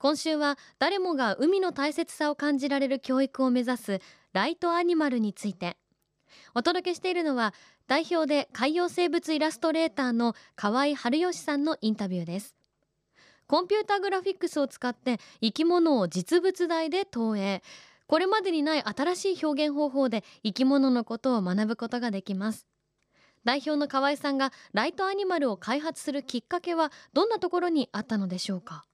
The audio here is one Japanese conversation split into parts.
今週は誰もが海の大切さを感じられる教育を目指すライトアニマルについて。お届けしているのは代表で海洋生物イラストレーターの河合春義さんのインタビューです。コンピュータグラフィックスを使って生き物を実物大で投影。これまでにない新しい表現方法で生き物のことを学ぶことができます。代表の河合さんがライトアニマルを開発するきっかけはどんなところにあったのでしょうか？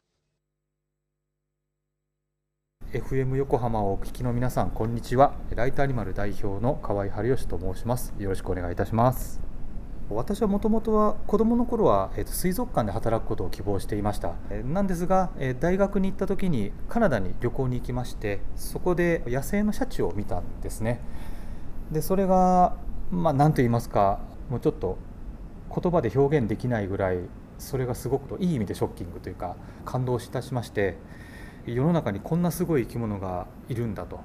FM 横浜をお聞きの皆さんこんにちは。ライトアニマル代表の河合春義と申します。よろしくお願いいたします。私はもともとは子供の頃は、えー、と水族館で働くことを希望していました、え、なんですが、え、大学に行った時にカナダに旅行に行きましてそこで野生のシャチを見たんですね。でそれがまあ何と言いますかもうちょっと言葉で表現できないぐらいそれがすごくいい意味でショッキングというか感動いたしまして世の中にこんなすごい生き物がいるんだと。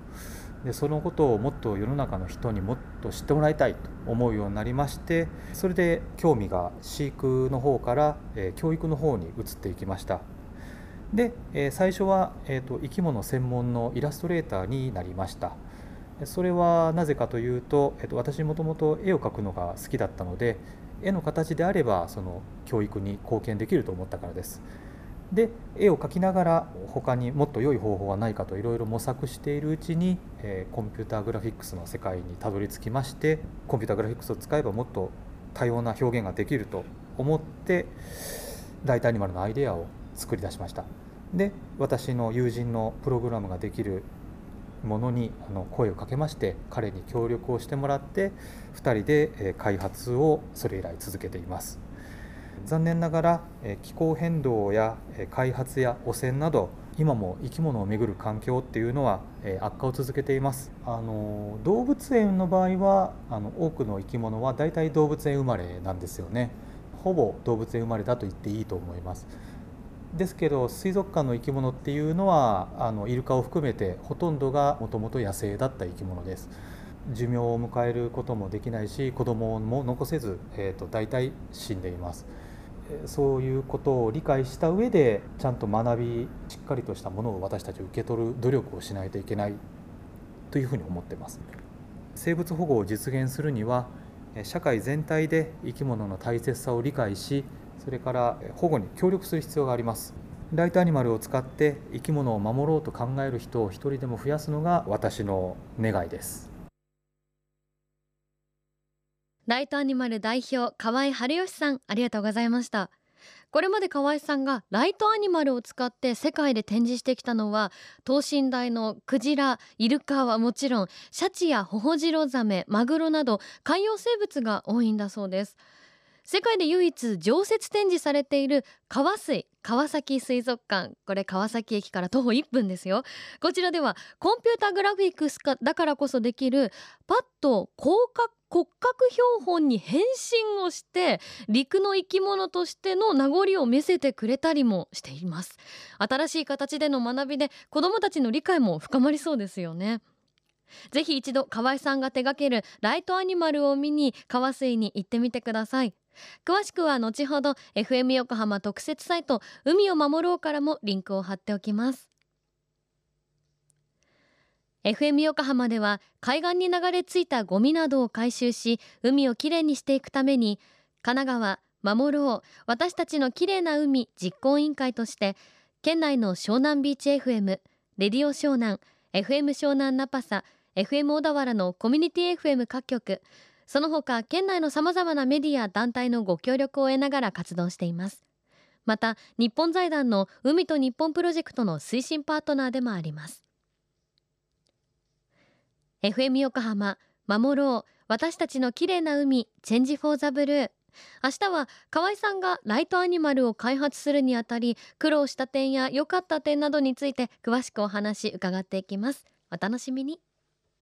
でそのことをもっと世の中の人にもっと知ってもらいたいと思うようになりましてそれで興味が飼育の方から、え、教育の方に移っていきました。で、え、最初は、えーと、生き物専門のイラストレーターになりました。それはなぜかというと、えーと私もともと絵を描くのが好きだったので絵の形であればその教育に貢献できると思ったからです。で絵を描きながら他にもっと良い方法はないかといろいろ模索しているうちに、え、コンピューターグラフィックスの世界にたどり着きましてコンピューターグラフィックスを使えばもっと多様な表現ができると思ってライトアニマルのアイデアを作り出しました。で私の友人のプログラムができるものにあの声をかけまして彼に協力をしてもらって2人で開発をそれ以来続けています。残念ながら気候変動や開発や汚染など今も生き物をめぐる環境っていうのは悪化を続けています。あの動物園の場合はあの多くの生き物は大体動物園生まれなんですよね。ほぼ動物園生まれだと言っていいと思います。ですけど水族館の生き物っていうのはあのイルカを含めてほとんどがもともと野生だった生き物です。寿命を迎えることもできないし子供も残せず、えーと大体死んでいます。そういうことを理解した上でちゃんと学びしっかりとしたものを私たち受け取る努力をしないといけないというふうに思ってます。生物保護を実現するには社会全体で生き物の大切さを理解しそれから保護に協力する必要があります。ライトアニマルを使って生き物を守ろうと考える人を一人でも増やすのが私の願いです。ライトアニマル代表河合春義さんありがとうございました。これまで河合さんがライトアニマルを使って世界で展示してきたのは等身大のクジライルカはもちろんシャチやホホジロザメマグロなど海洋生物が多いんだそうです。世界で唯一常設展示されている川水川崎水族館。これ川崎駅から徒歩1分ですよ。こちらではコンピュータグラフィックスだからこそできるパッと広角骨格標本に変身をして陸の生き物としての名残を見せてくれたりもしています。新しい形での学びで子どもたちの理解も深まりそうですよね。ぜひ一度河合さんが手掛けるライトアニマルを見に川水に行ってみてください。詳しくは後ほど FM 横浜特設サイト海を守ろうからもリンクを貼っておきます。FM 横浜では海岸に流れ着いたゴミなどを回収し海をきれいにしていくために神奈川守ろう私たちのきれいな海実行委員会として県内の湘南ビーチ FM レディオ湘南 FM 湘南ナパサ FM 小田原のコミュニティ FM 各局その他県内のさまざまなメディア団体のご協力を得ながら活動しています。また日本財団の海と日本プロジェクトの推進パートナーでもあります。FM 横浜守ろう私たちの綺麗な海チェンジフォーザブルー。明日は河合さんがライトアニマルを開発するにあたり苦労した点や良かった点などについて詳しくお話伺っていきます。お楽しみに。